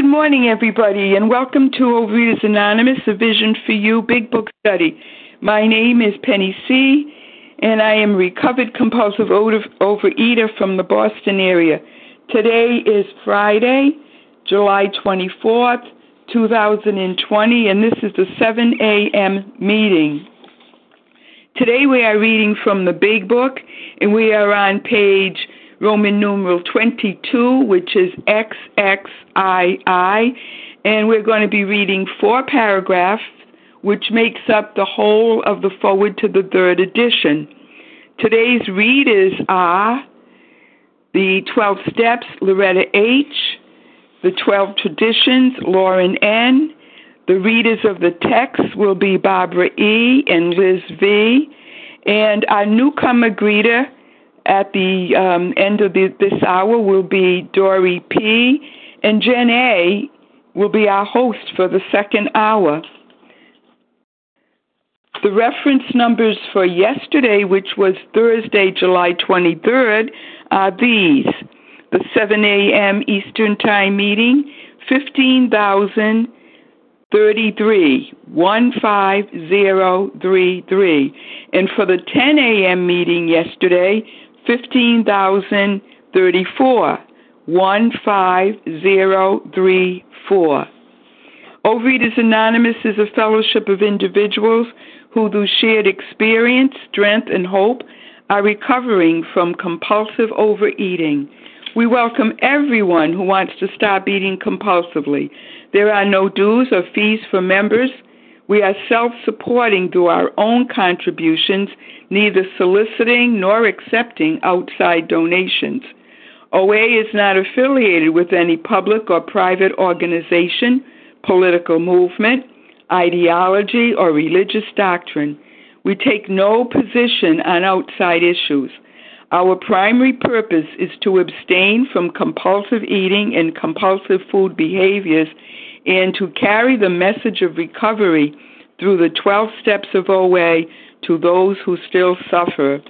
Good morning, everybody, and welcome to Overeaters Anonymous, a Vision for You Big Book Study. My name is Penny C., and I am recovered compulsive overeater from the Boston area. Today is Friday, July 24th, 2020, and this is the 7 a.m. meeting. Today we are reading from the Big Book, and we are on page Roman numeral 22, which is XXII, and we're going to be reading four paragraphs, which makes up the whole of the foreword to the third edition. Today's readers are the 12 Steps, Loretta H., the 12 Traditions, Lauren N., the readers of the text will be Barbara E. and Liz V. And our newcomer greeter at the um, end of the, this hour will be Dory P. And Jen A. will be our host for the second hour. The reference numbers for yesterday, which was Thursday, July 23rd, are these. The 7 a.m. Eastern Time meeting, 15,033, 15033. And for the 10 a.m. meeting yesterday, 15,034. 15034. Overeaters Anonymous is a fellowship of individuals who, through shared experience, strength, and hope, are recovering from compulsive overeating. We welcome everyone who wants to stop eating compulsively. There are no dues or fees for members. We are self supporting through our own contributions, neither soliciting nor accepting outside donations. OA is not affiliated with any public or private organization, political movement, ideology, or religious doctrine. We take no position on outside issues. Our primary purpose is to abstain from compulsive eating and compulsive food behaviors and to carry the message of recovery through the 12 steps of OA to those who still suffer.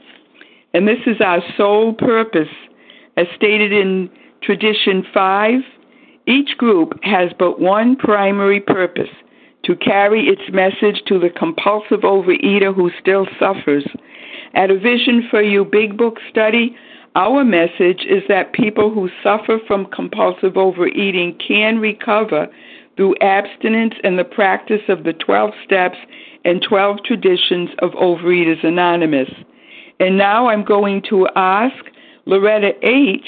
And this is our sole purpose. As stated in Tradition 5, each group has but one primary purpose to carry its message to the compulsive overeater who still suffers. At a Vision for You Big Book study, our message is that people who suffer from compulsive overeating can recover through abstinence and the practice of the 12 steps and 12 traditions of Overeaters Anonymous. And now I'm going to ask Loretta H.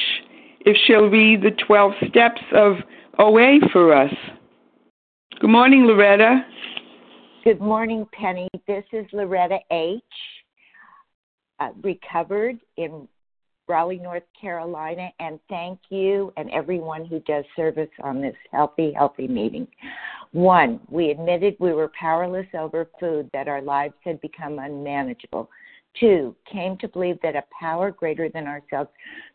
if she'll read the 12 steps of OA for us. Good morning, Loretta. Good morning, Penny. This is Loretta H. Uh, recovered in Raleigh, North Carolina, and thank you and everyone who does service on this healthy, healthy meeting. One, we admitted we were powerless over food, that our lives had become unmanageable. Two, came to believe that a power greater than ourselves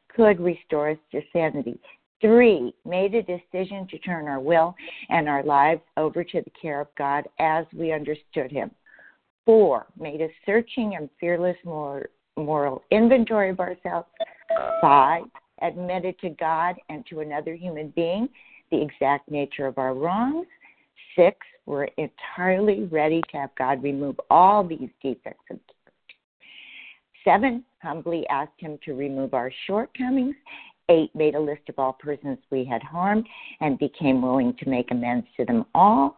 could restore us to sanity. Three, made a decision to turn our will and our lives over to the care of God as we understood Him. Four, made a searching and fearless moral inventory of ourselves. Five, admitted to God and to another human being the exact nature of our wrongs. Six, we're entirely ready to have God remove all these defects of. Seven, humbly asked Him to remove our shortcomings. Eight, made a list of all persons we had harmed and became willing to make amends to them all.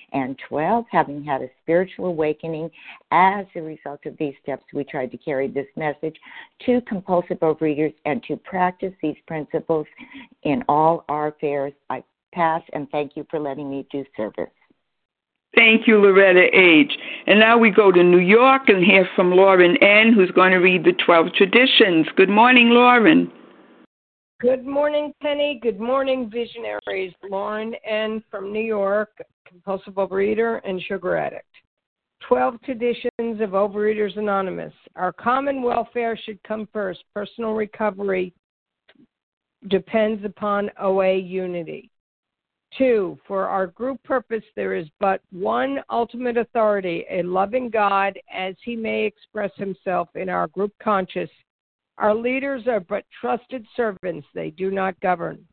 And 12, having had a spiritual awakening as a result of these steps, we tried to carry this message to compulsive overeaters and to practice these principles in all our affairs. I pass and thank you for letting me do service. Thank you, Loretta H. And now we go to New York and hear from Lauren N., who's going to read the 12 traditions. Good morning, Lauren. Good morning, Penny. Good morning, visionaries. Lauren N. from New York, compulsive overeater and sugar addict. 12 traditions of Overeaters Anonymous. Our common welfare should come first. Personal recovery depends upon OA unity. Two, for our group purpose, there is but one ultimate authority, a loving God as he may express himself in our group conscious. Our leaders are but trusted servants, they do not govern.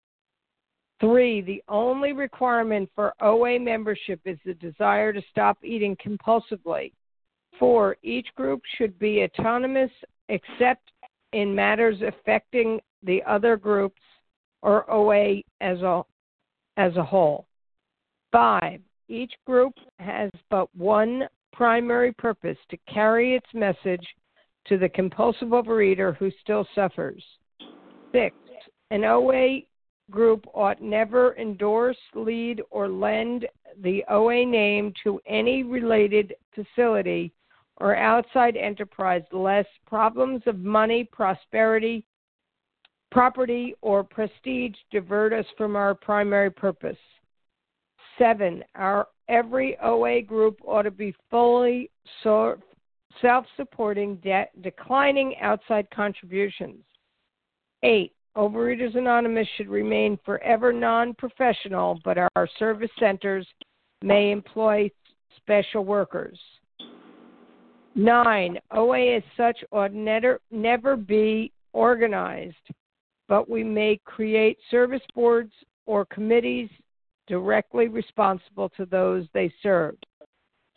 Three, the only requirement for OA membership is the desire to stop eating compulsively. Four, each group should be autonomous except in matters affecting the other groups or OA as a as a whole. Five, each group has but one primary purpose to carry its message to the compulsive overeater who still suffers. Six, an OA group ought never endorse, lead, or lend the OA name to any related facility or outside enterprise lest problems of money, prosperity, property, or prestige divert us from our primary purpose. Seven, our every OA group ought to be fully so, self-supporting, de- declining outside contributions. Eight, Overeaters Anonymous should remain forever non-professional, but our service centers may employ special workers. Nine, OA as such ought never, never be organized but we may create service boards or committees directly responsible to those they serve.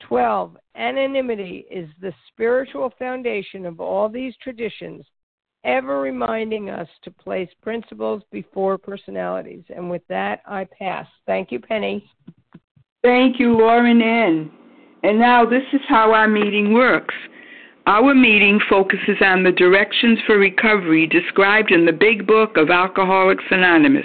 12. Anonymity is the spiritual foundation of all these traditions, ever reminding us to place principles before personalities. And with that, I pass. Thank you, Penny. Thank you, Lauren N. And now this is how our meeting works. Our meeting focuses on the directions for recovery described in the Big Book of Alcoholics Anonymous.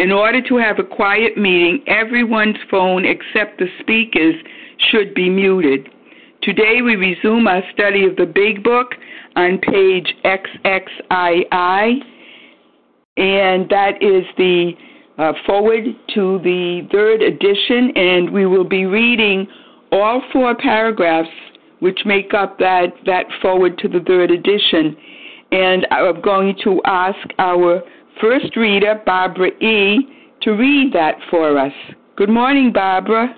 In order to have a quiet meeting, everyone's phone except the speaker's should be muted. Today we resume our study of the Big Book on page XXII, and that is the uh, foreword to the third edition, and we will be reading all four paragraphs which make up that, that foreword to the third edition. And I'm going to ask our first reader, Barbara E., to read that for us. Good morning, Barbara.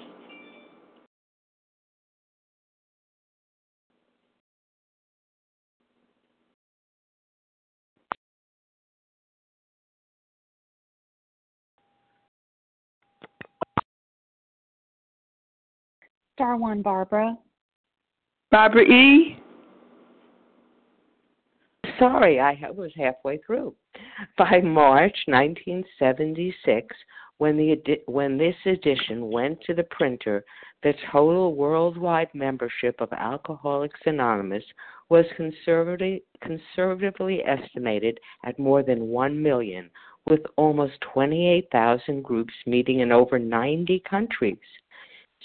Star one, Barbara. Barbara E sorry, I was halfway through. By March 1976, when the when this edition went to the printer, the total worldwide membership of Alcoholics Anonymous was conservatively, conservatively estimated at more than 1 million, with almost 28,000 groups meeting in over 90 countries.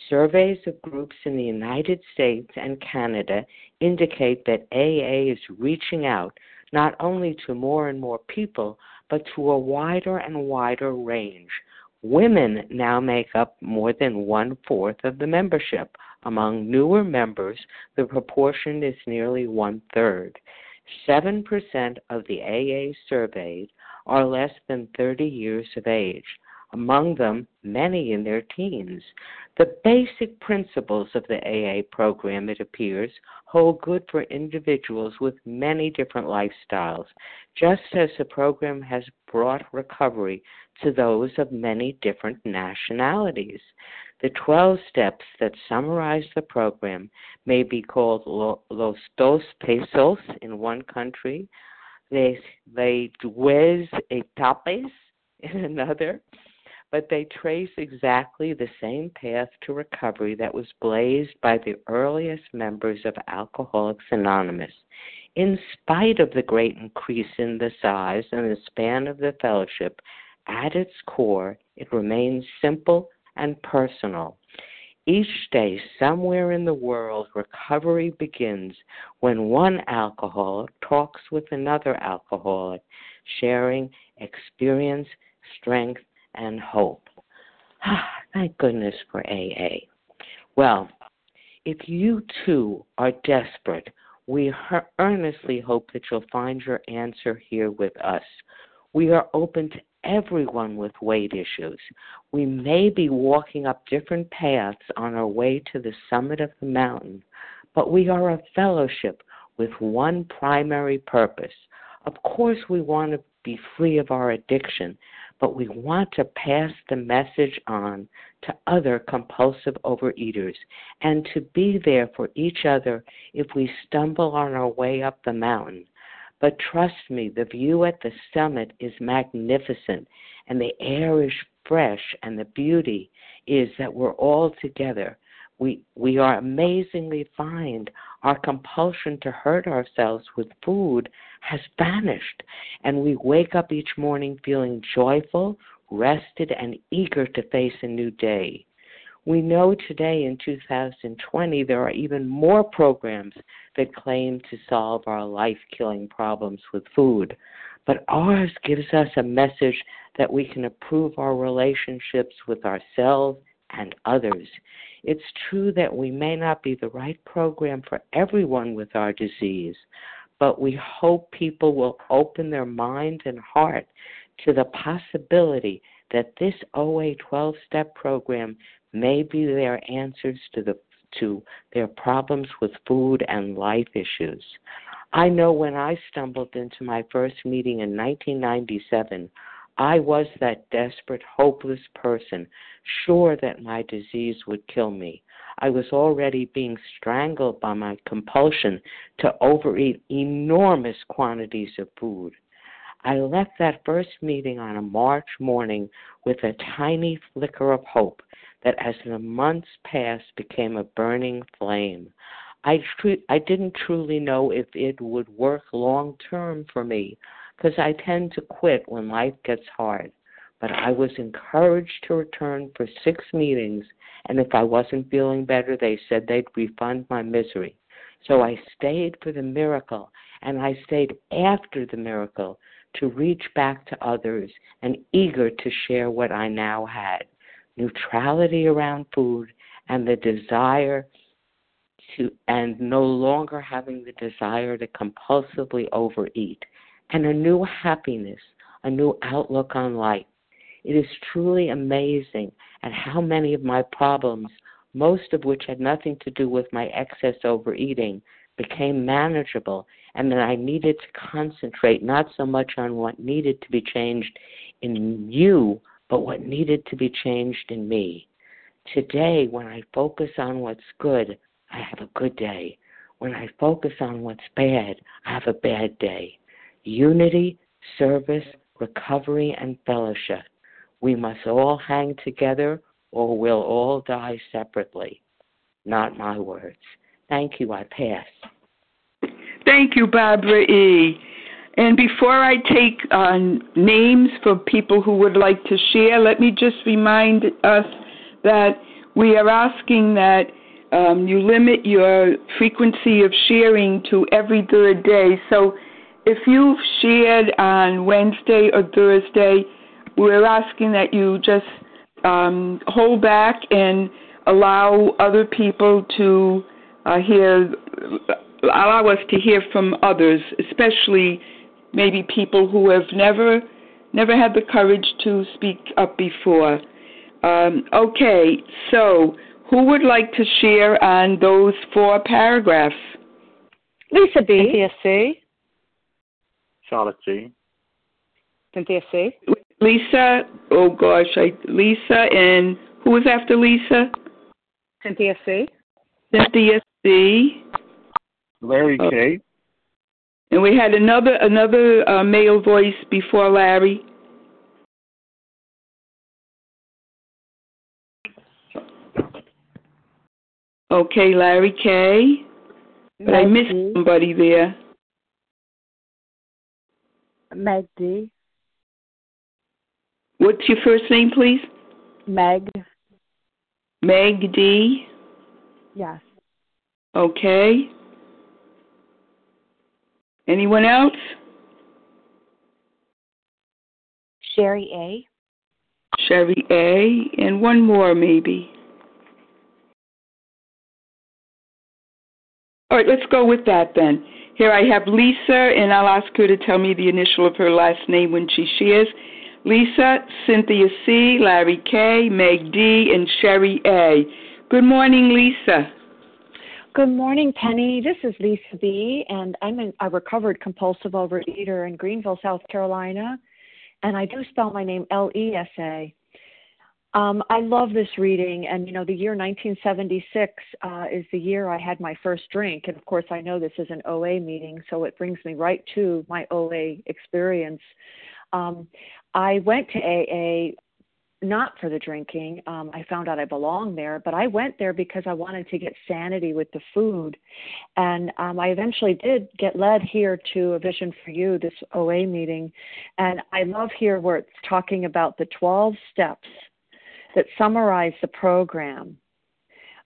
Surveys of groups in the United States and Canada indicate that AA is reaching out not only to more and more people, but to a wider and wider range. Women now make up more than one fourth of the membership. Among newer members, the proportion is nearly one third. 7% of the AA surveyed are less than 30 years of age, among them, many in their teens. The basic principles of the AA program, it appears, hold good for individuals with many different lifestyles, just as the program has brought recovery to those of many different nationalities. The 12 steps that summarize the program may be called Los Doce Pasos in one country, Les, les Douze Etapes in another, but they trace exactly the same path to recovery that was blazed by the earliest members of Alcoholics Anonymous. In spite of the great increase in the size and the span of the fellowship, at its core, it remains simple and personal. Each day, somewhere in the world, recovery begins when one alcoholic talks with another alcoholic, sharing experience, strength, and hope. Ah, thank goodness for AA. Well, if you too are desperate, we earnestly hope that you'll find your answer here with us. We are open to everyone with weight issues. We may be walking up different paths on our way to the summit of the mountain, but we are a fellowship with one primary purpose. Of course, we want to be free of our addiction, but we want to pass the message on to other compulsive overeaters and to be there for each other if we stumble on our way up the mountain. But trust me, the view at the summit is magnificent, and the air is fresh, and the beauty is that we're all together. We, we are amazingly fine. Our compulsion to hurt ourselves with food has vanished, and we wake up each morning feeling joyful, rested, and eager to face a new day. We know today in 2020 there are even more programs that claim to solve our life killing problems with food, but ours gives us a message that we can improve our relationships with ourselves and others. It's true that we may not be the right program for everyone with our disease, but we hope people will open their mind and heart to the possibility that this OA 12 step program may be their answers to the to their problems with food and life issues. I know when I stumbled into my first meeting in 1997, I was that desperate, hopeless person, sure that my disease would kill me. I was already being strangled by my compulsion to overeat enormous quantities of food. I left that first meeting on a March morning with a tiny flicker of hope that as the months passed became a burning flame. I tr- I didn't truly know if it would work long term for me because I tend to quit when life gets hard. But I was encouraged to return for six meetings, and if I wasn't feeling better, they said they'd refund my misery. So I stayed for the miracle, and I stayed after the miracle to reach back to others and eager to share what I now had neutrality around food, and the desire to, and no longer having the desire to compulsively overeat, and a new happiness, a new outlook on life. It is truly amazing at how many of my problems, most of which had nothing to do with my excess overeating, became manageable, and that I needed to concentrate not so much on what needed to be changed in you, but what needed to be changed in me. Today, when I focus on what's good, I have a good day. When I focus on what's bad, I have a bad day. Unity, service, recovery, and fellowship. We must all hang together or we'll all die separately. Not my words. Thank you. I pass. Thank you, Barbara E. And before I take uh, names for people who would like to share, let me just remind us that we are asking that um, you limit your frequency of sharing to every third day. So if you've shared on Wednesday or Thursday, we're asking that you just um, hold back and allow other people to uh, hear, allow us to hear from others, especially maybe people who have never, never had the courage to speak up before. Um, okay, so who would like to share on those four paragraphs? Lesa B. Cynthia C. Charlotte G. Cynthia C. Lesa, oh gosh, I, Lesa, and who was after Lesa? Cynthia C. Cynthia C. Larry Oh. K. And we had another another uh, male voice before Larry. Okay, Larry K. But I missed somebody there. Meg D. What's your first name, please? Meg. Meg D. Yes. Okay. Anyone else? Sherry A. Sherry A. And one more, maybe. All right, let's go with that then. Here I have Lesa, and I'll ask her to tell me the initial of her last name when she shares. Lesa, Cynthia C., Larry K., Meg D., and Sherry A. Good morning, Lesa. Good morning, Penny. This is Lesa B., and I'm a recovered compulsive overeater in Greenville, South Carolina, and I do spell my name L E S A. Um, I love this reading, and you know, the year 1976 uh, is the year I had my first drink, and of course, I know this is an OA meeting, so it brings me right to my OA experience. Um, I went to AA not for the drinking. Um, I found out I belonged there, but I went there because I wanted to get sanity with the food. And um, I eventually did get led here to a Vision for You, this OA meeting. And I love here where it's talking about the 12 steps that summarize the program.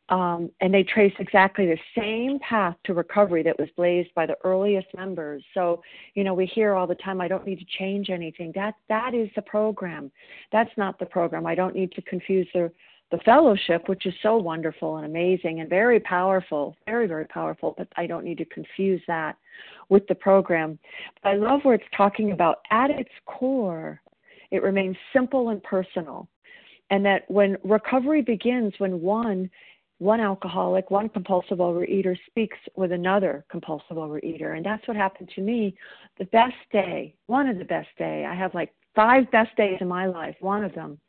Um, and they trace exactly the same path to recovery that was blazed by the earliest members. So, you know, we hear all the time, I don't need to change anything. That that is the program. That's not the program. I don't need to confuse the the fellowship, which is so wonderful and amazing and very powerful, very, very powerful, but I don't need to confuse that with the program. But I love where it's talking about at its core, it remains simple and personal. And that when recovery begins, when one one alcoholic, one compulsive overeater speaks with another compulsive overeater. And that's what happened to me. The best day, one of the best day, I have like five best days in my life, one of them,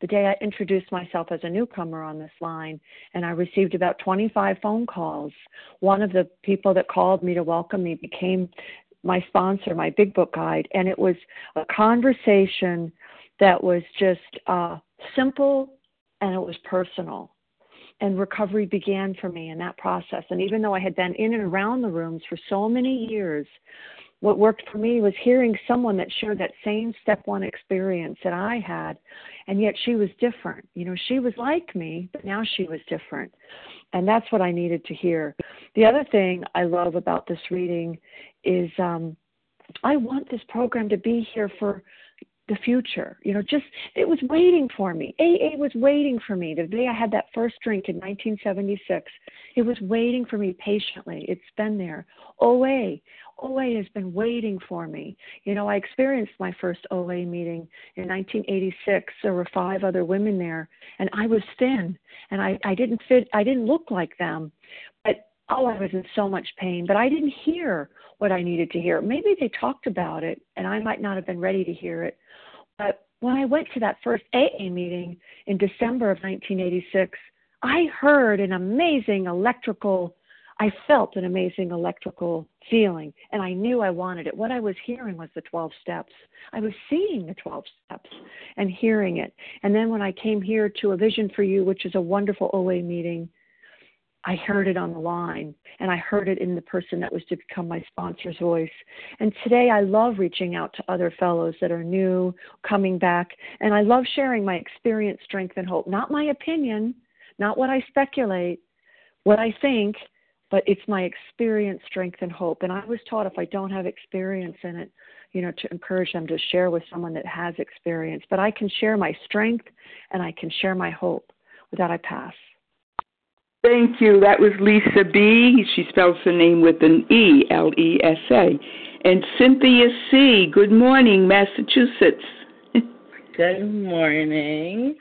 the day I introduced myself as a newcomer on this line, and I received about 25 phone calls. One of the people that called me to welcome me became my sponsor, my big book guide, and it was a conversation that was just uh, simple and it was personal and recovery began for me in that process. And even though I had been in and around the rooms for so many years, what worked for me was hearing someone that shared that same step one experience that I had, and yet she was different. You know, she was like me, but now she was different. And that's what I needed to hear. The other thing I love about this reading is um, I want this program to be here for the future. You know, just it was waiting for me. AA was waiting for me. The day I had that first drink in 1976, it was waiting for me patiently. It's been there. OA, OA has been waiting for me. You know, I experienced my first OA meeting in 1986. There were five other women there, and I was thin, and I I didn't fit. I didn't look like them, oh, I was in so much pain, but I didn't hear what I needed to hear. Maybe they talked about it, and I might not have been ready to hear it. But when I went to that first AA meeting in December of 1986, I heard an amazing electrical, I felt an amazing electrical feeling, and I knew I wanted it. What I was hearing was the 12 steps. I was seeing the 12 steps and hearing it. And then when I came here to a Vision for You, which is a wonderful OA meeting, I heard it on the line and I heard it in the person that was to become my sponsor's voice. And today I love reaching out to other fellows that are new, coming back, and I love sharing my experience, strength, and hope. Not my opinion, not what I speculate, what I think, but it's my experience, strength, and hope. And I was taught if I don't have experience in it, you know, to encourage them to share with someone that has experience. But I can share my strength and I can share my hope. With that, I pass. Thank you. That was Lesa B. She spells her name with an E, L E S A. And Cynthia C. Good morning, Massachusetts. Good morning.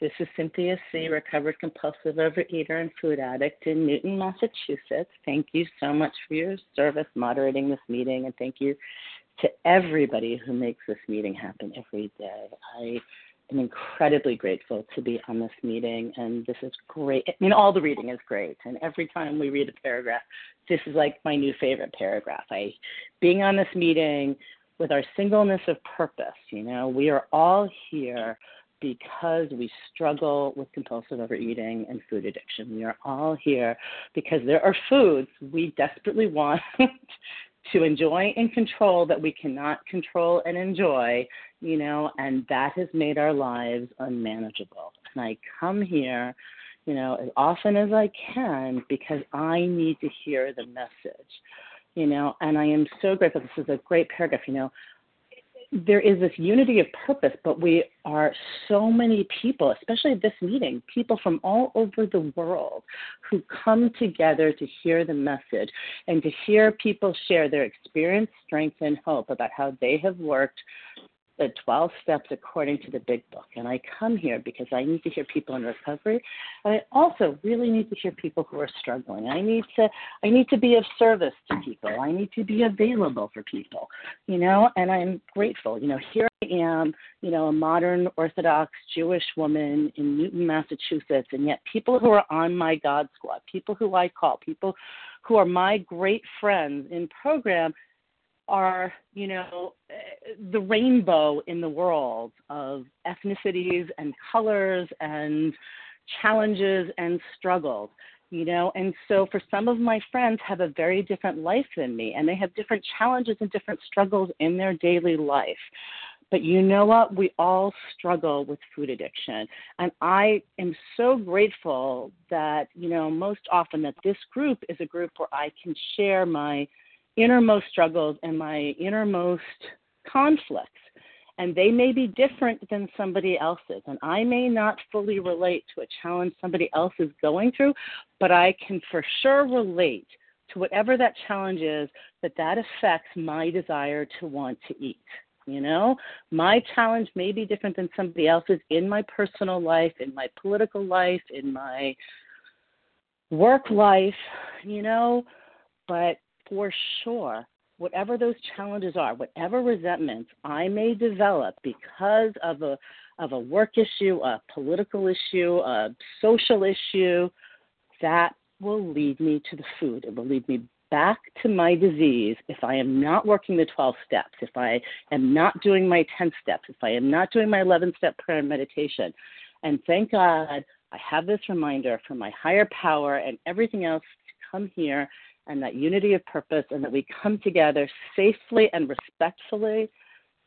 This is Cynthia C., recovered compulsive overeater and food addict in Newton, Massachusetts. Thank you so much for your service moderating this meeting, and thank you to everybody who makes this meeting happen every day. I am incredibly grateful to be on this meeting, and this is great. I mean, all the reading is great, and every time we read a paragraph, this is like my new favorite paragraph. I, being on this meeting with our singleness of purpose, you know, we are all here because we struggle with compulsive overeating and food addiction. We are all here because there are foods we desperately want to enjoy and control that we cannot control and enjoy, you know, and that has made our lives unmanageable. And I come here, you know, as often as I can because I need to hear the message, you know, and I am so grateful. This is a great paragraph, you know there is this unity of purpose, but we are so many people, especially at this meeting, people from all over the world who come together to hear the message and to hear people share their experience, strength, and hope about how they have worked the 12 steps according to the big book. And I come here because I need to hear people in recovery. And I also really need to hear people who are struggling. I need to I need to be of service to people. I need to be available for people, you know, and I'm grateful. You know, here I am, you know, a modern Orthodox Jewish woman in Newton, Massachusetts, and yet people who are on my God squad, people who I call, people who are my great friends in program are, you know, the rainbow in the world of ethnicities and colors and challenges and struggles you know? And so for some of my friends have a very different life than me and they have different challenges and different struggles in their daily life. But you know what? We all struggle with food addiction. And i am so grateful that you know most often that this group is a group where i can share my innermost struggles and my innermost conflicts. And they may be different than somebody else's. And I may not fully relate to a challenge somebody else is going through, but I can for sure relate to whatever that challenge is that that affects my desire to want to eat. You know, my challenge may be different than somebody else's in my personal life, in my political life, in my work life, you know, but for sure, whatever those challenges are, whatever resentments I may develop because of a of a work issue, a political issue, a social issue, that will lead me to the food. It will lead me back to my disease if I am not working the 12 steps, if I am not doing my 10 steps, if I am not doing my 11 step prayer and meditation. And thank God I have this reminder from my higher power and everything else to come here and that unity of purpose, and that we come together safely and respectfully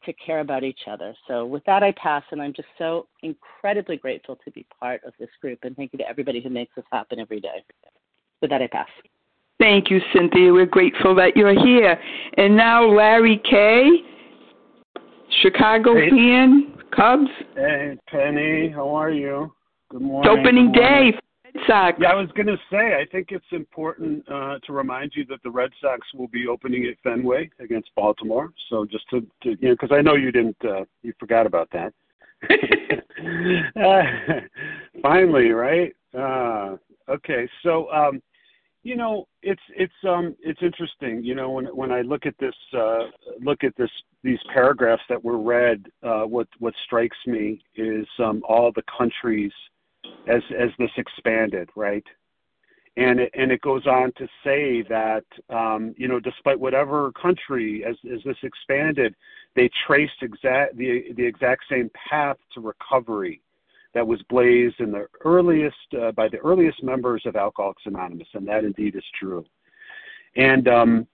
to care about each other. So, with that, I pass, and I'm just so incredibly grateful to be part of this group. And thank you to everybody who makes this happen every day. With that, I pass. Thank you, Cynthia. We're grateful that you're here. And now, Larry K., Chicago hey. Cubs. Hey, Penny, how are you? Good morning. opening Good morning. day Sox. Yeah, I was going to say, I think it's important uh, to remind you that the Red Sox will be opening at Fenway against Baltimore. So just to, to you know, because I know you didn't, uh, you forgot about that. uh, finally, right? Uh, okay, so um, you know, it's it's um it's interesting. You know, when when I look at this uh, look at this these paragraphs that were read, uh, what what strikes me is um, all the countries as as this expanded, right? And it, and it goes on to say that um, you know, despite whatever country as as this expanded, they traced exact the the exact same path to recovery that was blazed in the earliest uh, by the earliest members of Alcoholics Anonymous, and that indeed is true. And um,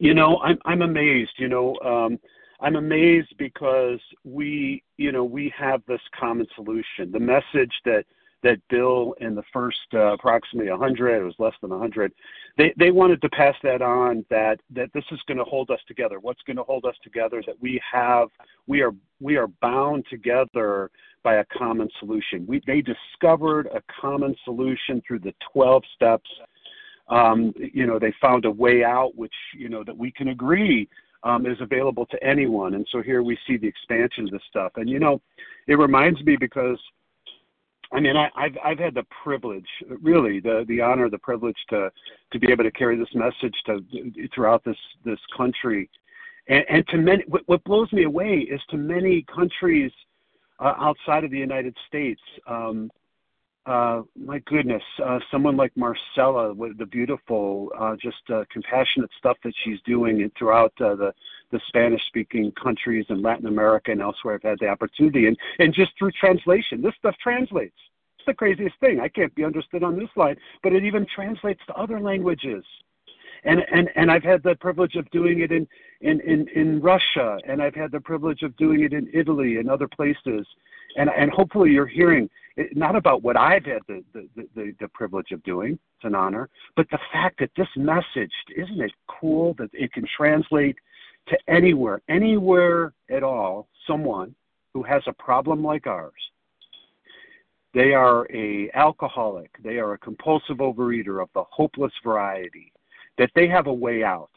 you know, I'm I'm amazed. You know, um, I'm amazed because we, you know, we have this common solution. The message that that bill in the first uh, approximately 100, it was less than 100. They they wanted to pass that on that that this is going to hold us together. What's going to hold us together? That we have we are we are bound together by a common solution. We they discovered a common solution through the 12 steps. Um, you know, they found a way out, which you know that we can agree um, is available to anyone. And so here we see the expansion of this stuff. And you know, it reminds me because I mean, I, I've I've had the privilege, really, the the honor, the privilege to to be able to carry this message to throughout this this country, and, and to many. What, what blows me away is to many countries uh, outside of the United States. Um, uh, my goodness, uh, someone like Marcella, with the beautiful, uh, just uh, compassionate stuff that she's doing throughout uh, the the Spanish-speaking countries in Latin America and elsewhere. I've had the opportunity, and and just through translation, this stuff translates. It's the craziest thing. I can't be understood on this line, but it even translates to other languages. And and and I've had the privilege of doing it in in in, in Russia, and I've had the privilege of doing it in Italy and other places. And and hopefully you're hearing not about what I've had the, the, the, the privilege of doing, it's an honor, but the fact that this message, isn't it cool that it can translate to anywhere, anywhere at all, someone who has a problem like ours. They are a alcoholic, they are a compulsive overeater of the hopeless variety, that they have a way out.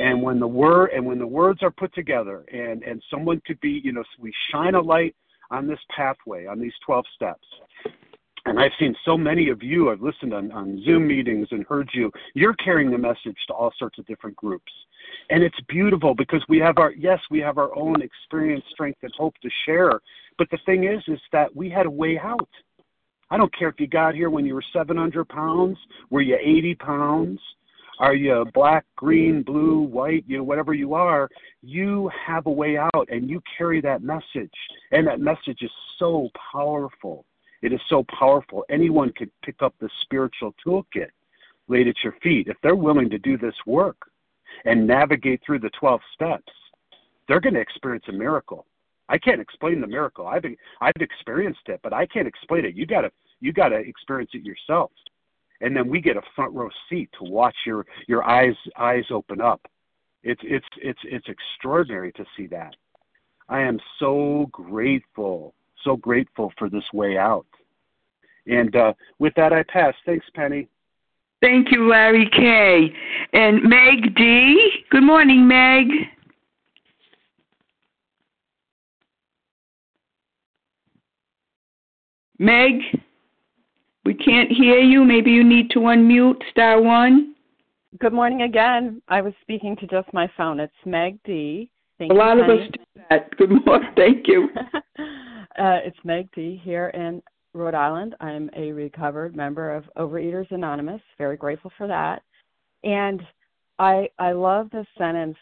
And when the word and when the words are put together and, and someone could be, you know, we shine a light on this pathway, on these 12 steps. And I've seen so many of you, I've listened on, on Zoom meetings and heard you. You're carrying the message to all sorts of different groups. And it's beautiful because we have our, yes, we have our own experience, strength, and hope to share. But the thing is, is that we had a way out. I don't care if you got here when you were 700 pounds, were you 80 pounds, are you black, green, blue, white, you know, whatever you are, you have a way out and you carry that message. And that message is so powerful. It is so powerful. Anyone could pick up the spiritual toolkit laid at your feet if they're willing to do this work and navigate through the 12 steps. They're going to experience a miracle. I can't explain the miracle. I've I've experienced it, but I can't explain it. You got to you got to experience it yourself and then we get a front row seat to watch your your eyes eyes open up. It's it's it's it's extraordinary to see that. I am so grateful, so grateful for this way out. And uh, with that, I pass. Thanks, Penny. Thank you, Larry K. And Meg D. Good morning, Meg. Meg. We can't hear you. Maybe you need to unmute star one. Good morning again. I was speaking to just my phone. It's Meg D. Thank a you, lot Penny. of us do that. Good morning. Thank you. uh, it's Meg D. here in Rhode Island. I'm a recovered member of Overeaters Anonymous. Very grateful for that. And I I love this sentence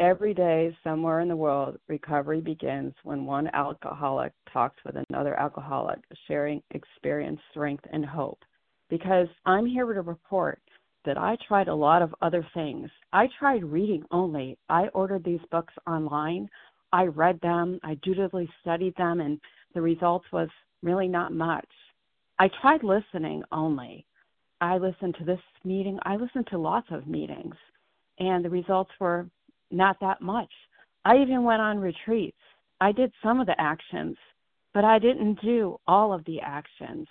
Every day, somewhere in the world, recovery begins when one alcoholic talks with another alcoholic, sharing experience, strength, and hope. Because I'm here to report that I tried a lot of other things. I tried reading only. I ordered these books online. I read them. I dutifully studied them, and the results was really not much. I tried listening only. I listened to this meeting. I listened to lots of meetings, and the results were not that much. I even went on retreats. I did some of the actions, but I didn't do all of the actions.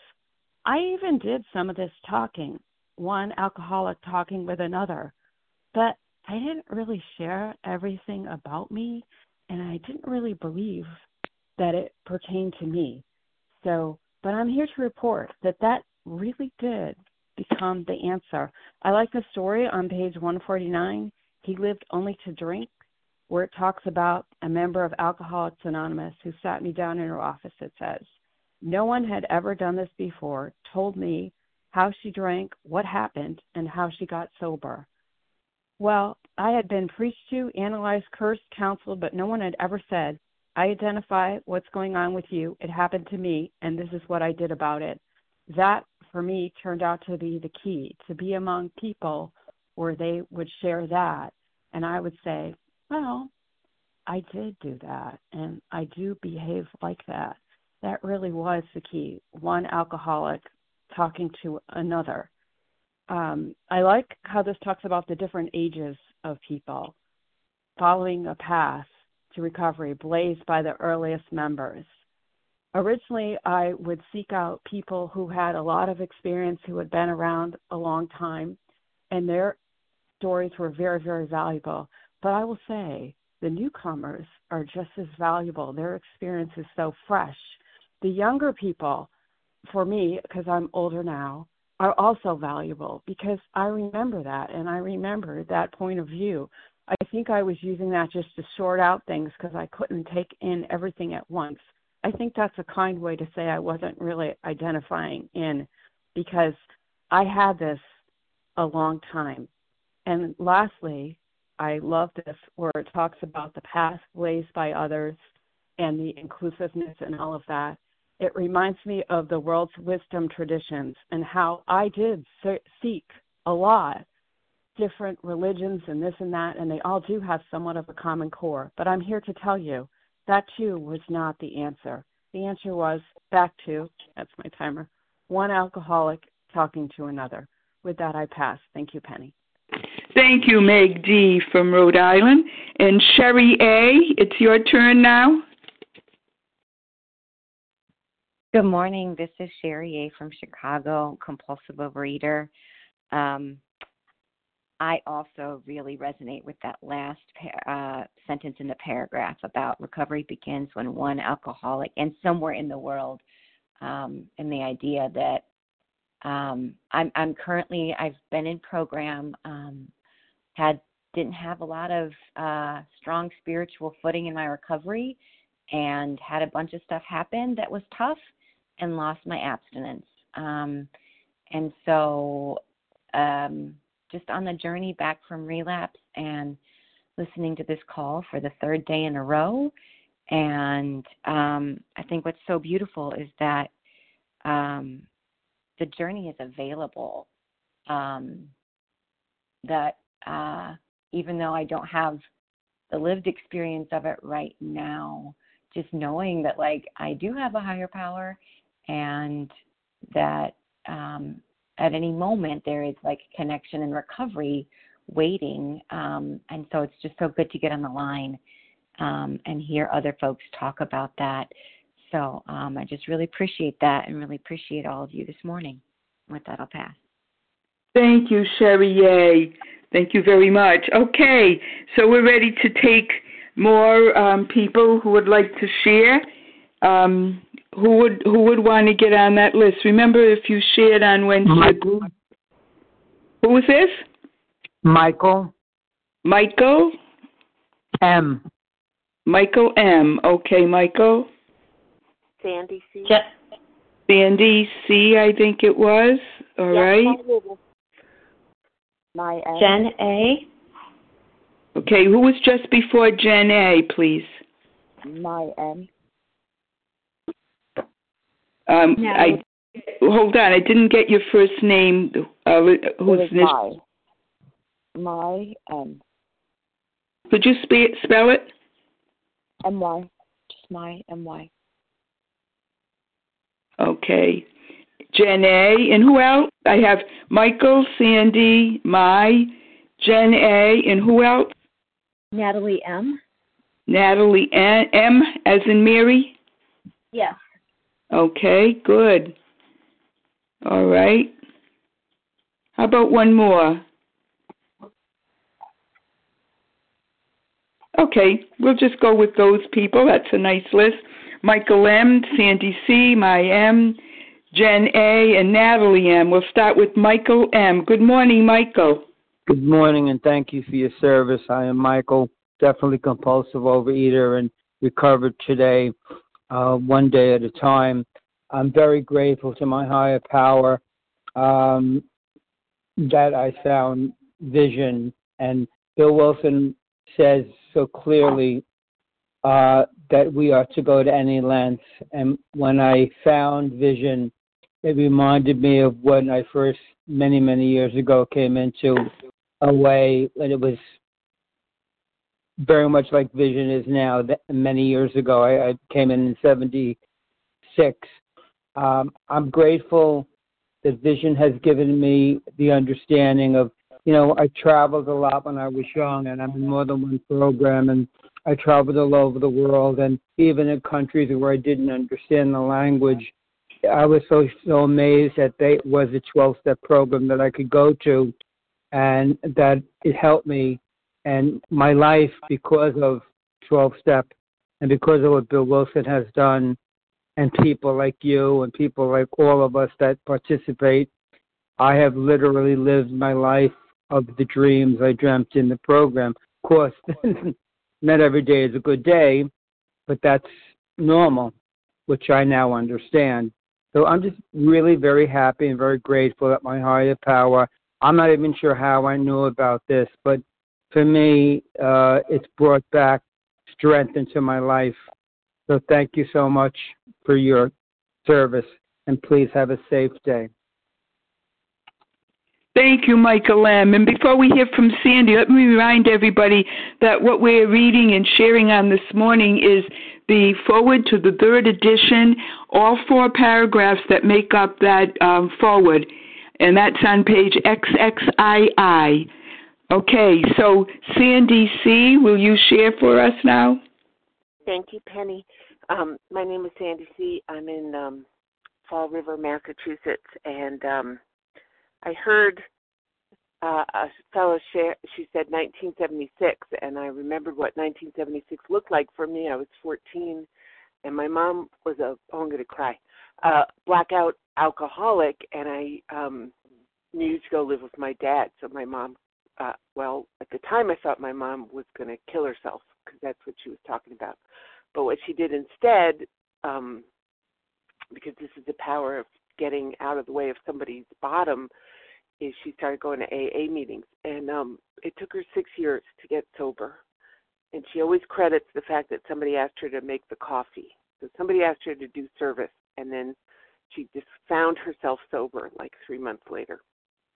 I even did some of this talking, one alcoholic talking with another, but I didn't really share everything about me, and I didn't really believe that it pertained to me. So, but I'm here to report that that really did become the answer. I like the story on page 149 he lived only to drink, where it talks about a member of Alcoholics Anonymous who sat me down in her office. It says, No one had ever done this before, told me how she drank, what happened, and how she got sober. Well, I had been preached to, analyzed, cursed, counseled, but no one had ever said, I identify what's going on with you. It happened to me, and this is what I did about it. That, for me, turned out to be the key to be among people where they would share that. And I would say, well, I did do that, and I do behave like that. that really was the key. One alcoholic talking to another. Um, I like how this talks about the different ages of people following a path to recovery blazed by the earliest members. Originally, I would seek out people who had a lot of experience, who had been around a long time, and their stories were very, very valuable. But I will say the newcomers are just as valuable. Their experience is so fresh. The younger people, for me, because I'm older now, are also valuable because I remember that and I remember that point of view. I think I was using that just to sort out things because I couldn't take in everything at once. I think that's a kind way to say I wasn't really identifying in because I had this a long time. And lastly, I love this where it talks about the path blazed by others and the inclusiveness and all of that. It reminds me of the world's wisdom traditions and how I did seek a lot different religions and this and that, and they all do have somewhat of a common core. But I'm here to tell you that too was not the answer. The answer was back to, that's my timer, one alcoholic talking to another. With that, I pass. Thank you, Penny. Thank you, Meg D. from Rhode Island. And Sherry A., it's your turn now. Good morning. This is Sherry A. from Chicago, compulsive overeater. Um, I also really resonate with that last uh, sentence in the paragraph about recovery begins when one alcoholic and somewhere in the world, um, and the idea that um, I'm, I'm currently I've been in program, um, had didn't have a lot of uh, strong spiritual footing in my recovery, and had a bunch of stuff happen that was tough, and lost my abstinence. Um, and so um, just on the journey back from relapse and listening to this call for the third day in a row. And um, I think what's so beautiful is that um, the journey is available. Um, that uh, even though I don't have the lived experience of it right now, just knowing that like I do have a higher power and that um, at any moment there is like connection and recovery waiting um, and so it's just so good to get on the line um, and hear other folks talk about that. So um, i just really appreciate that and really appreciate all of you this morning. With that i'll pass. Thank you sherry. Yay thank you very much okay so we're ready to take more um, people who would like to share um, who would who would want to get on that list? Remember, if you shared on Wednesday. Michael. Who was this? Michael. Michael. M. Michael M. Okay, Michael. Sandy C. Sandy C. I think it was. All yeah, right. My M. Jen A. Okay, who was just before Jen A. Please. My M. Um, I hold on. I didn't get your first name. Uh, who's it this? my. My um. Could you spe- spell it? M Y. Just my M Y. Okay. Jen A. And who else? I have Michael, Sandy, Mai, Jen A. And who else? Natalie M. Natalie M. As in Mary. Yes. Okay, good. All right. How about one more? Okay, we'll just go with those people. That's a nice list. Michael M., Sandy C., My M., Jen A., and Natalie M. We'll start with Michael M. Good morning, Michael. Good morning, and thank you for your service. I am Michael, definitely compulsive overeater and recovered today uh, one day at a time. I'm very grateful to my higher power um, that I found vision. And Bill Wilson says so clearly uh, that we are to go to any length. And when I found vision, it reminded me of when I first, many, many years ago, came into OA, and it was very much like vision is now. That many years ago, I, I came in in 76. Um, I'm grateful that Vision has given me the understanding of, you know, I traveled a lot when I was young, and I'm in more than one program, and I traveled all over the world, and even in countries where I didn't understand the language. I was so so amazed that they was a 12 step program that I could go to, and that it helped me and my life because of 12 step and because of what Bill Wilson has done and people like you and people like all of us that participate. I have literally lived my life of the dreams I dreamt in the program. Of course, not every day is a good day, but that's normal, which I now understand. So I'm just really very happy and very grateful that my higher power. I'm not even sure how I knew about this, but for me, uh, it's brought back strength into my life. So thank you so much for your service, and please have a safe day. Thank you, Michael M. And before we hear from Sandy, let me remind everybody that what we're reading and sharing on this morning is the foreword to the third edition, all four paragraphs that make up that um, foreword, and that's on page XXII. Okay, so Sandy C., will you share for us now? Thank you, Penny. Um, my name is Sandy C. I'm in um, Fall River, Massachusetts, and um, I heard uh, a fellow share. She said 1976, and I remembered what 1976 looked like for me. I was 14, and my mom was a oh, I'm going to cry, uh, blackout alcoholic, and I um, needed to go live with my dad. So my mom, uh, well, at the time I thought my mom was going to kill herself because that's what she was talking about. But what she did instead, um, because this is the power of getting out of the way of somebody's bottom, is she started going to AA meetings, and um, it took her six years to get sober. And she always credits the fact that somebody asked her to make the coffee. So somebody asked her to do service, and then she just found herself sober like three months later.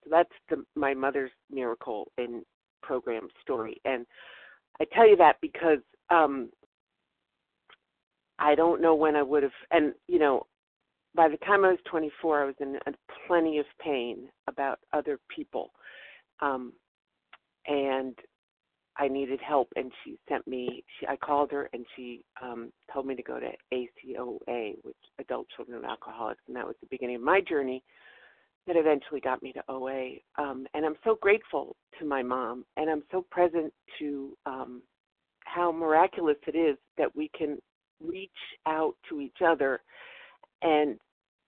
So that's the, my mother's miracle in program story, and I tell you that because um, I don't know when I would have, and you know, by the time I was 24, I was in plenty of pain about other people, um, and I needed help. And she sent me. She, I called her, and she um, told me to go to ACOA, which Adult Children of Alcoholics, and that was the beginning of my journey. That eventually got me to OA, um, and I'm so grateful to my mom, and I'm so present to um, how miraculous it is that we can reach out to each other and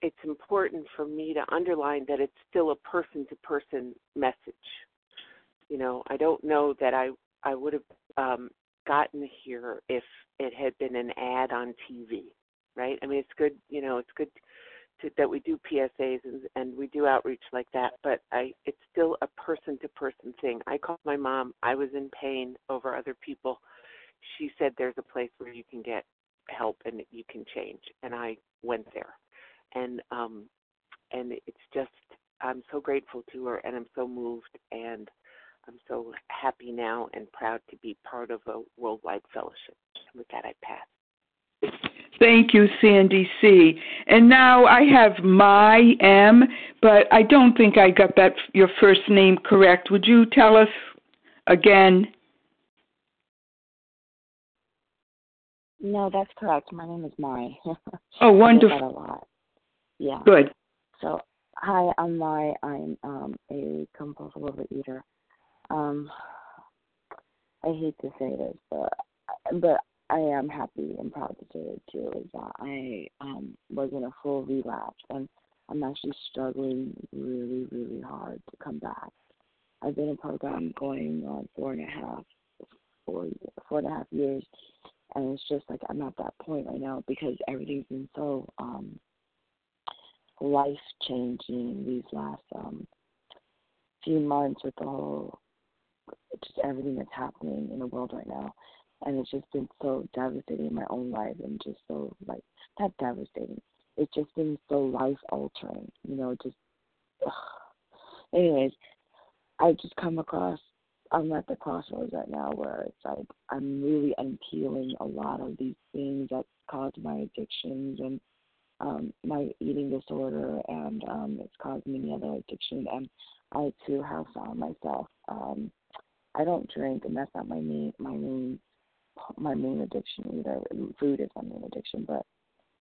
it's important for me to underline that it's still a person to person message. You know i don't know that i i would have um gotten here if it had been an ad on tv right? I mean it's good you know it's good to, that we do psas and and we do outreach like that but i it's still a person to person thing. I called my mom. I was in pain over other people. She said there's a place where you can get help and you can change and i went there and um and it's just i'm so grateful to her and i'm so moved and i'm so happy now and proud to be part of a worldwide fellowship and with that i pass Thank you, Sandy C. And now I have my M, but I don't think I got that your first name correct. Would you tell us again? No, that's correct. My name is Mai. Oh, I get wonderful. That a lot. Yeah. Good. So, hi, I'm Mai. I'm um, a compulsive overeater. Um, I hate to say this, but but I am happy and proud to say it too. Is that I um, was in a full relapse, and I'm actually struggling really, really hard to come back. I've been in program going on four and a half, four four and a half years, and it's just like I'm at that point right now because everything's been so um life changing these last um few months with the whole just everything that's happening in the world right now and it's just been so devastating in my own life and just so like not devastating it's just been so life altering you know just ugh. anyways i just come across I'm at the crossroads right now where it's like I'm really unpeeling a lot of these things that caused my addictions and um, my eating disorder, and um, it's caused many other addiction. And I too have found myself. Um, I don't drink, and that's not my main my main my main addiction either. Food is my main addiction, but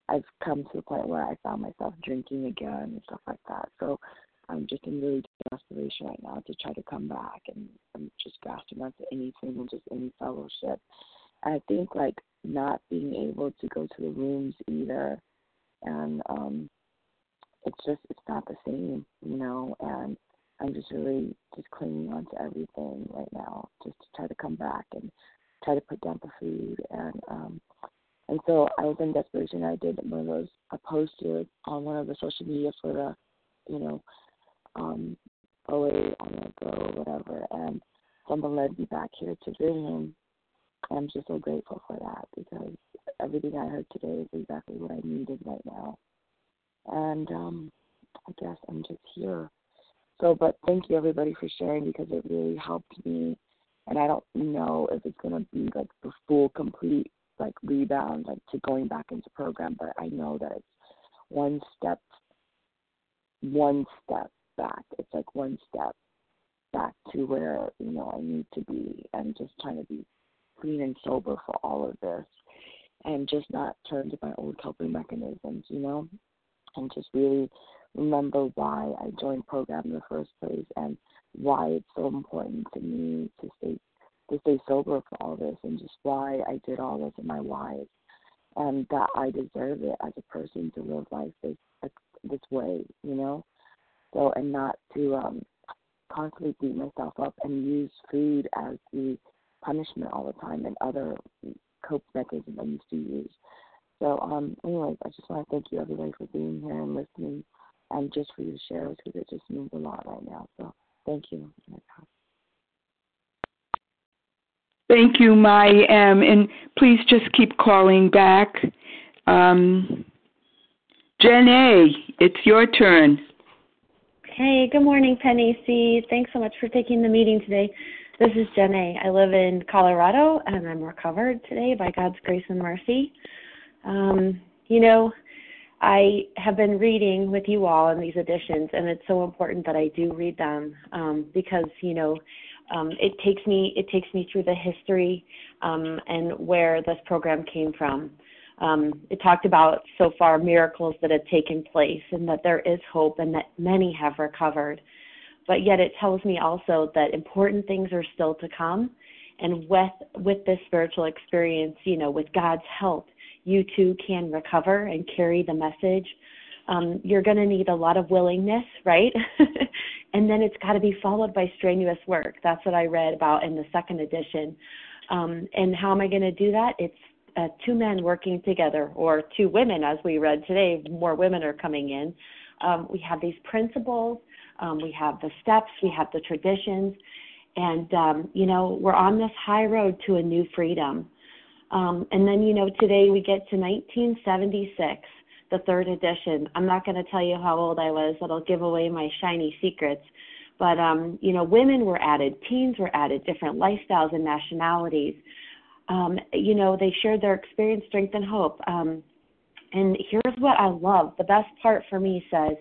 I've come to the point where I found myself drinking again and stuff like that. So I'm just in really desperation right now to try to come back, and I'm just grasping onto anything and just any fellowship. And I think like not being able to go to the rooms either, and um, it's just it's not the same, you know. And I'm just really just clinging on to everything right now, just to try to come back and try to put down the food and um and so I was in desperation. I did one of those. I posted on one of the social media for the, you know, um, OA on the go or whatever, and someone led me back here to Vision. I'm just so grateful for that because everything I heard today is exactly what I needed right now. And um, I guess I'm just here. So, but thank you everybody for sharing because it really helped me. And I don't know if it's gonna be like the full, complete like rebound, like to going back into program, but I know that it's one step, one step back. It's like one step back to where you know I need to be, and just trying to be clean and sober for all of this, and just not turn to my old coping mechanisms, you know, and just really remember why I joined program in the first place and why it's so important to me to stay to stay sober for all this and just why I did all this and my whys and that I deserve it as a person to live life this this way, you know. So and not to um constantly beat myself up and use food as the punishment all the time and other cope mechanisms I used to use. So um anyways, I just want to thank you everybody for being here and listening and just for your shares because it just means a lot right now. So thank you. Thank you, Mai M. And please just keep calling back. Um, Jen A., it's your turn. Hey, good morning, Penny C. Thanks so much for taking the meeting today. This is Jen A. I live in Colorado and I'm recovered today by God's grace and mercy. Um, you know, I have been reading with you all in these editions, and it's so important that I do read them um, because you know um, it takes me it takes me through the history um, and where this program came from. Um, it talked about so far miracles that have taken place and that there is hope and that many have recovered. But yet it tells me also that important things are still to come. And with with this spiritual experience, you know, with God's help, you too can recover and carry the message. Um, you're going to need a lot of willingness, right? and then it's got to be followed by strenuous work. That's what I read about in the second edition. Um, and how am I going to do that? It's uh, two men working together, or two women, as we read today. More women are coming in. Um, we have these principles, um, we have the steps, we have the traditions, and um, you know we're on this high road to a new freedom. Um, and then you know today we get to 1976 the third edition. I'm not going to tell you how old I was. That'll give away my shiny secrets. But um, you know, women were added, teens were added, different lifestyles and nationalities. Um, you know, they shared their experience, strength, and hope. Um, and here's what I love. The best part for me says,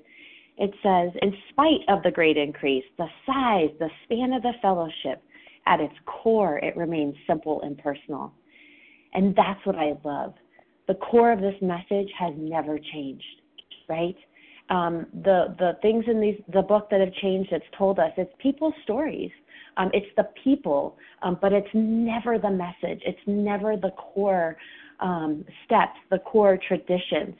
it says, in spite of the great increase, the size, the span of the fellowship, at its core, it remains simple and personal. And that's what I love the core of this message has never changed, right? Um, the the things in these the book that have changed it's told us it's people's stories um, it's the people um, but it's never the message it's never the core um, steps the core traditions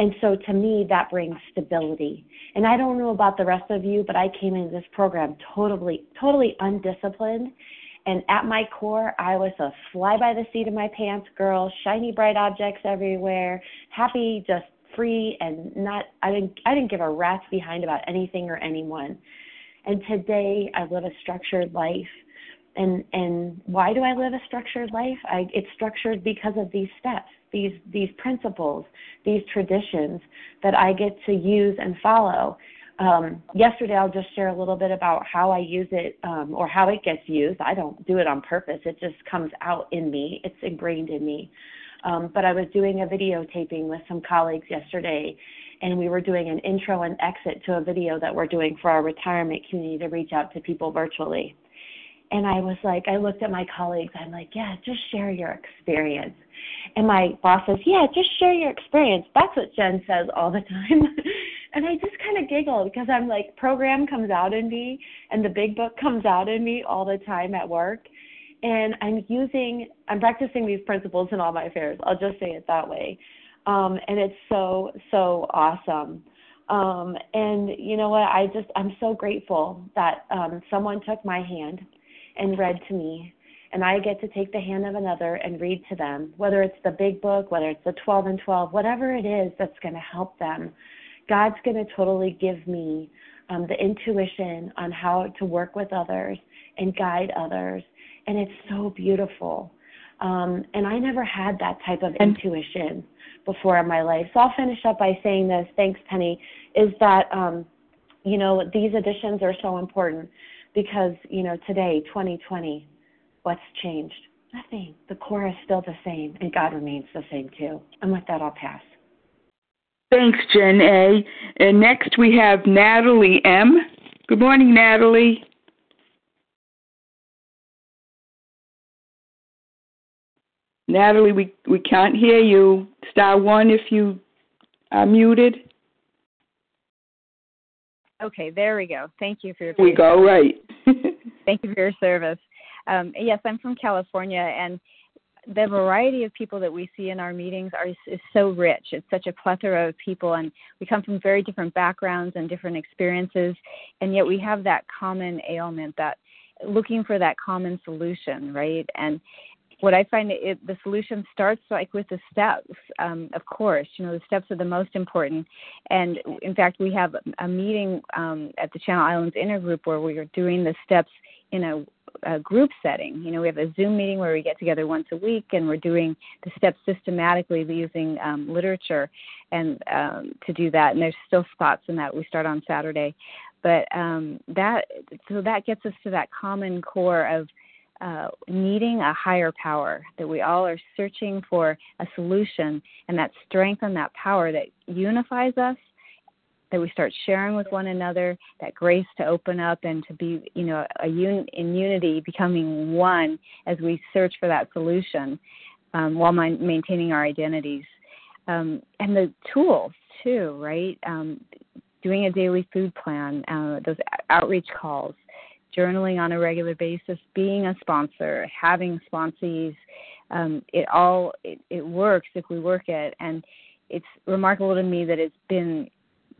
and so to me that brings stability and i don't know about the rest of you but i came into this program totally totally undisciplined and at my core, I was a fly by the seat of my pants girl, shiny bright objects everywhere, happy, just free, and not. I didn't. I didn't give a rat's behind about anything or anyone. And today, I live a structured life. And and why do I live a structured life? I, it's structured because of these steps, these these principles, these traditions that I get to use and follow um, yesterday, I'll just share a little bit about how I use it um, or how it gets used. I don't do it on purpose, it just comes out in me, it's ingrained in me. Um, but I was doing a videotaping with some colleagues yesterday, and we were doing an intro and exit to a video that we're doing for our retirement community to reach out to people virtually. And I was like, I looked at my colleagues. I'm like, yeah, just share your experience. And my boss says, yeah, just share your experience. That's what Jen says all the time. and I just kind of giggle because I'm like, program comes out in me and the big book comes out in me all the time at work. And I'm using, I'm practicing these principles in all my affairs. I'll just say it that way. Um, and it's so, so awesome. Um, and you know what? I just, I'm so grateful that um, someone took my hand and read to me. And I get to take the hand of another and read to them, whether it's the big book, whether it's the 12 and 12, whatever it is that's going to help them. God's going to totally give me um, the intuition on how to work with others and guide others. And it's so beautiful. Um, and I never had that type of intuition before in my life. So I'll finish up by saying this. Thanks, Penny. Is that, um, you know, these additions are so important because, you know, today, 2020, what's changed? Nothing. The core is still the same, and God remains the same too. And with that, I'll pass. Thanks, Jen A. And next we have Natalie M. Good morning, Natalie. Natalie, we, we can't hear you. Star one if you are muted. Okay, there we go. Thank you for your. We go right. Thank you for your service. Um, yes, I'm from California, and the variety of people that we see in our meetings are is so rich. It's such a plethora of people, and we come from very different backgrounds and different experiences, and yet we have that common ailment that looking for that common solution, right? And what I find it, the solution starts like with the steps. Um, of course, you know the steps are the most important. And in fact, we have a meeting um, at the Channel Islands Intergroup where we are doing the steps in a, a group setting. You know, we have a Zoom meeting where we get together once a week, and we're doing the steps systematically using um, literature, and um, to do that. And there's still spots in that. We start on Saturday, but um, that so that gets us to that common core of uh, needing a higher power, that we all are searching for a solution, and that strength and that power that unifies us, that we start sharing with one another, that grace to open up and to be, you know, a un- in unity, becoming one as we search for that solution um, while my- maintaining our identities. Um, and the tools, too, right? Um, doing a daily food plan, uh, those outreach calls, journaling on a regular basis, being a sponsor, having sponsees, um, it all it, it works if we work it. And it's remarkable to me that it's been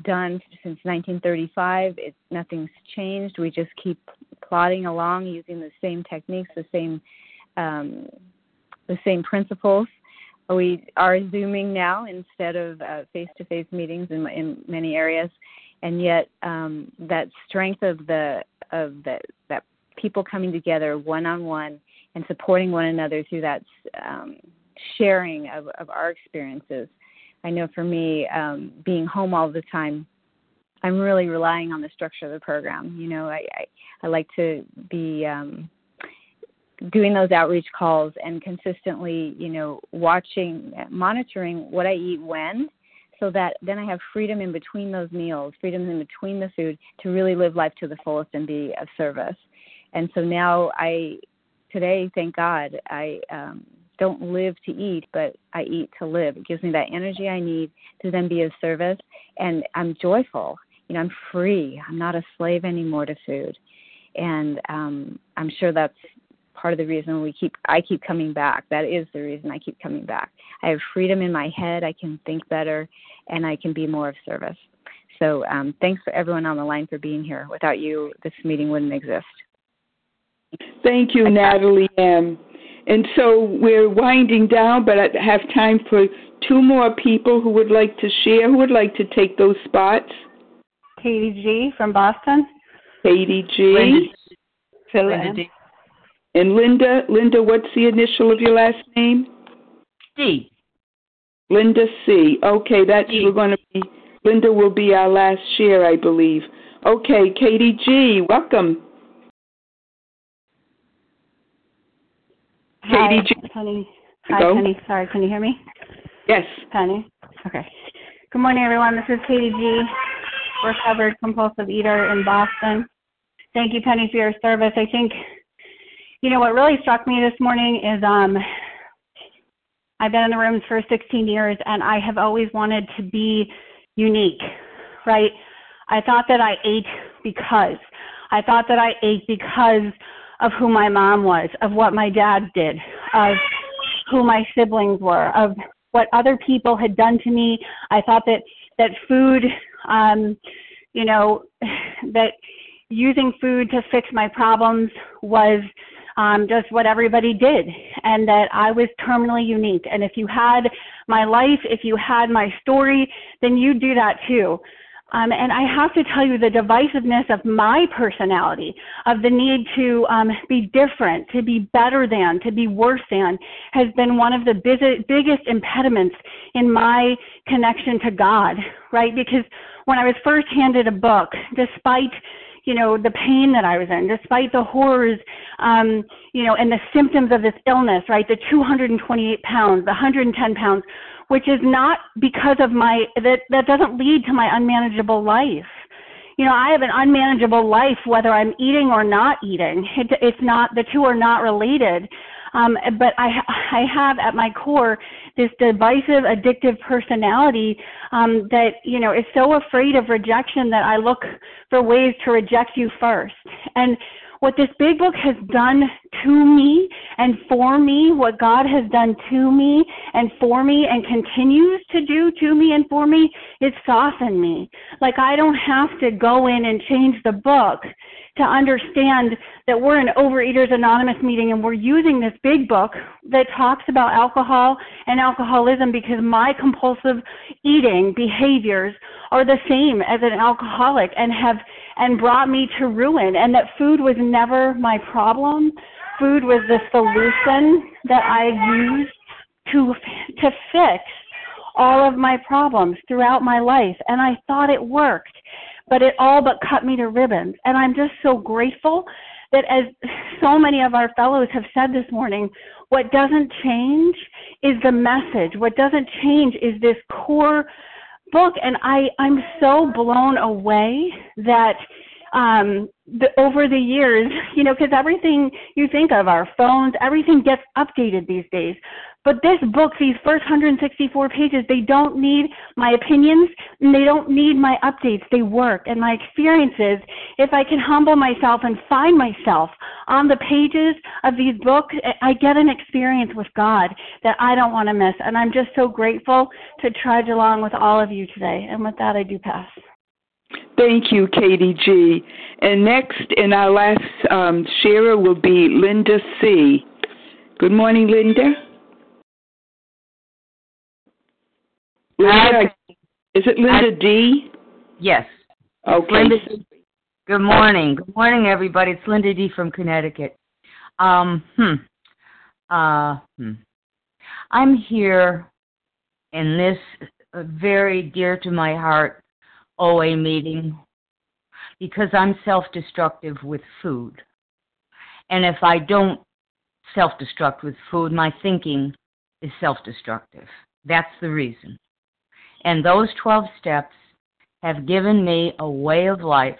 done since 1935. It nothing's changed. We just keep plodding along using the same techniques, the same um, the same principles. We are zooming now instead of uh, face-to-face meetings in, in many areas, and yet um, that strength of the of the, that people coming together one on one and supporting one another through that um, sharing of, of our experiences. I know for me, um, being home all the time, I'm really relying on the structure of the program. You know, I I, I like to be um, doing those outreach calls and consistently, you know, watching, monitoring what I eat when, so that then I have freedom in between those meals, freedom in between the food to really live life to the fullest and be of service. And so now I, today, thank God, I um, don't live to eat, but I eat to live. It gives me that energy I need to then be of service, and I'm joyful. You know, I'm free. I'm not a slave anymore to food, and um, I'm sure that's part of the reason we keep I keep coming back. That is the reason I keep coming back. I have freedom in my head. I can think better, and I can be more of service. So um, thanks for everyone on the line for being here. Without you, this meeting wouldn't exist. Thank you, Natalie M. And so we're winding down, but I have time for two more people who would like to share. Who would like to take those spots? Katie G. from Boston. Katie G. Linda D. And Linda, Linda, what's the initial of your last name? C. Linda C. Okay, that's C. we're going to be. Linda will be our last share, I believe. Okay, Katie G. Welcome. Hi, Katie G. Penny. Hi, Go. Penny. Sorry, can you hear me? Yes. Penny. Okay. Good morning, everyone. This is Katie G, recovered compulsive eater in Boston. Thank you, Penny, for your service. I think, you know, what really struck me this morning is um, I've been in the rooms for 16 years, and I have always wanted to be unique, right? I thought that I ate because. I thought that I ate because of who my mom was, of what my dad did, of who my siblings were, of what other people had done to me. I thought that that food, um, you know, that using food to fix my problems was um, just what everybody did, and that I was terminally unique. And if you had my life, if you had my story, then you'd do that too. Um, and I have to tell you, the divisiveness of my personality, of the need to um, be different, to be better than, to be worse than, has been one of the busy, biggest impediments in my connection to God, right? Because when I was first handed a book, despite you know the pain that I was in, despite the horrors, um, you know, and the symptoms of this illness, right? The 228 pounds, the 110 pounds, which is not because of my that that doesn't lead to my unmanageable life. You know i have an unmanageable life whether i'm eating or not eating. It, it's not the two are not related um, but I, I have at my core this divisive, addictive personality um, that you know is so afraid of rejection that I look for ways to reject you first. And what this big book has done to me and for me, what God has done to me and for me and continues to do to me and for me, it softened me. Like I don't have to go in and change the book to understand that we're an Overeaters Anonymous meeting and we're using this big book that talks about alcohol and alcoholism because my compulsive eating behaviors are the same as an alcoholic and have and brought me to ruin and that food was never my problem. Food was the solution that i used to to fix all of my problems throughout my life. And i thought it worked but it all but cut me to ribbons. And i'm just so grateful that as so many of our fellows have said this morning what doesn't change is the message. What doesn't change is this core book. And i i'm so blown away that um the, over the years you know because everything you think of our phones everything gets updated these days but this book these first 164 pages they don't need my opinions and they don't need my updates they work and my experiences if i can humble myself and find myself on the pages of these books i get an experience with god that i don't want to miss and i'm just so grateful to trudge along with all of you today and with that i do pass Thank you, Katie G. And next, in our last um, sharer will be Linda C. Good morning, Linda. Linda, is it Linda D? Yes. Okay. Linda D. Good morning. Good morning, everybody. It's Linda D. from Connecticut. Um, hmm. Uh, hmm. I'm here in this uh, very dear to my heart OA meeting because I'm self destructive with food. And if I don't self destruct with food, my thinking is self destructive. That's the reason. And those 12 steps have given me a way of life,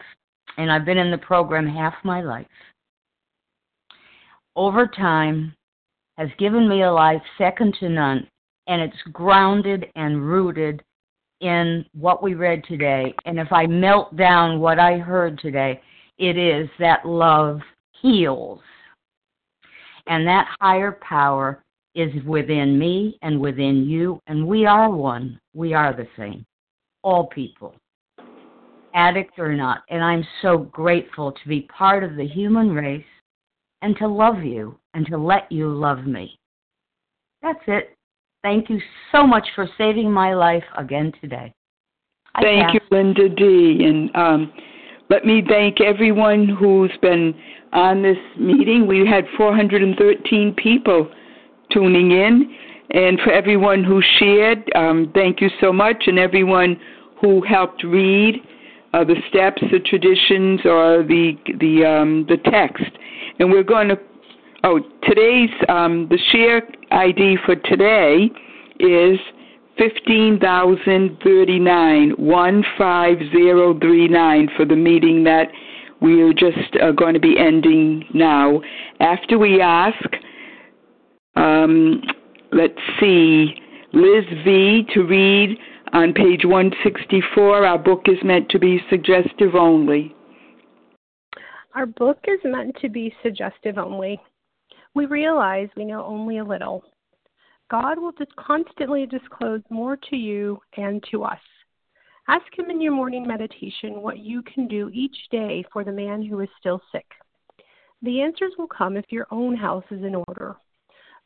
and I've been in the program half my life. Over time, has given me a life second to none, and it's grounded and rooted in what we read today. And if I melt down what I heard today, it is that love heals. And that higher power is within me and within you, and we are one. We are the same. All people, addict or not. And I'm so grateful to be part of the human race and to love you and to let you love me. That's it. Thank you so much for saving my life again today. I Thank pass. you, Linda D. And um, let me thank everyone who's been on this meeting. We had 413 people tuning in. And for everyone who shared, um, thank you so much. And everyone who helped read uh, the steps, the traditions, or the the um, the text. And we're going to Oh, today's um, the share ID for today is fifteen thousand thirty nine one five zero three nine for the meeting that we are just uh, going to be ending now. After we ask, um, let's see, Liz V to read on page 164. Our book is meant to be suggestive only. Our book is meant to be suggestive only. We realize we know only a little. God will constantly disclose more to you and to us. Ask Him in your morning meditation what you can do each day for the man who is still sick. The answers will come if your own house is in order.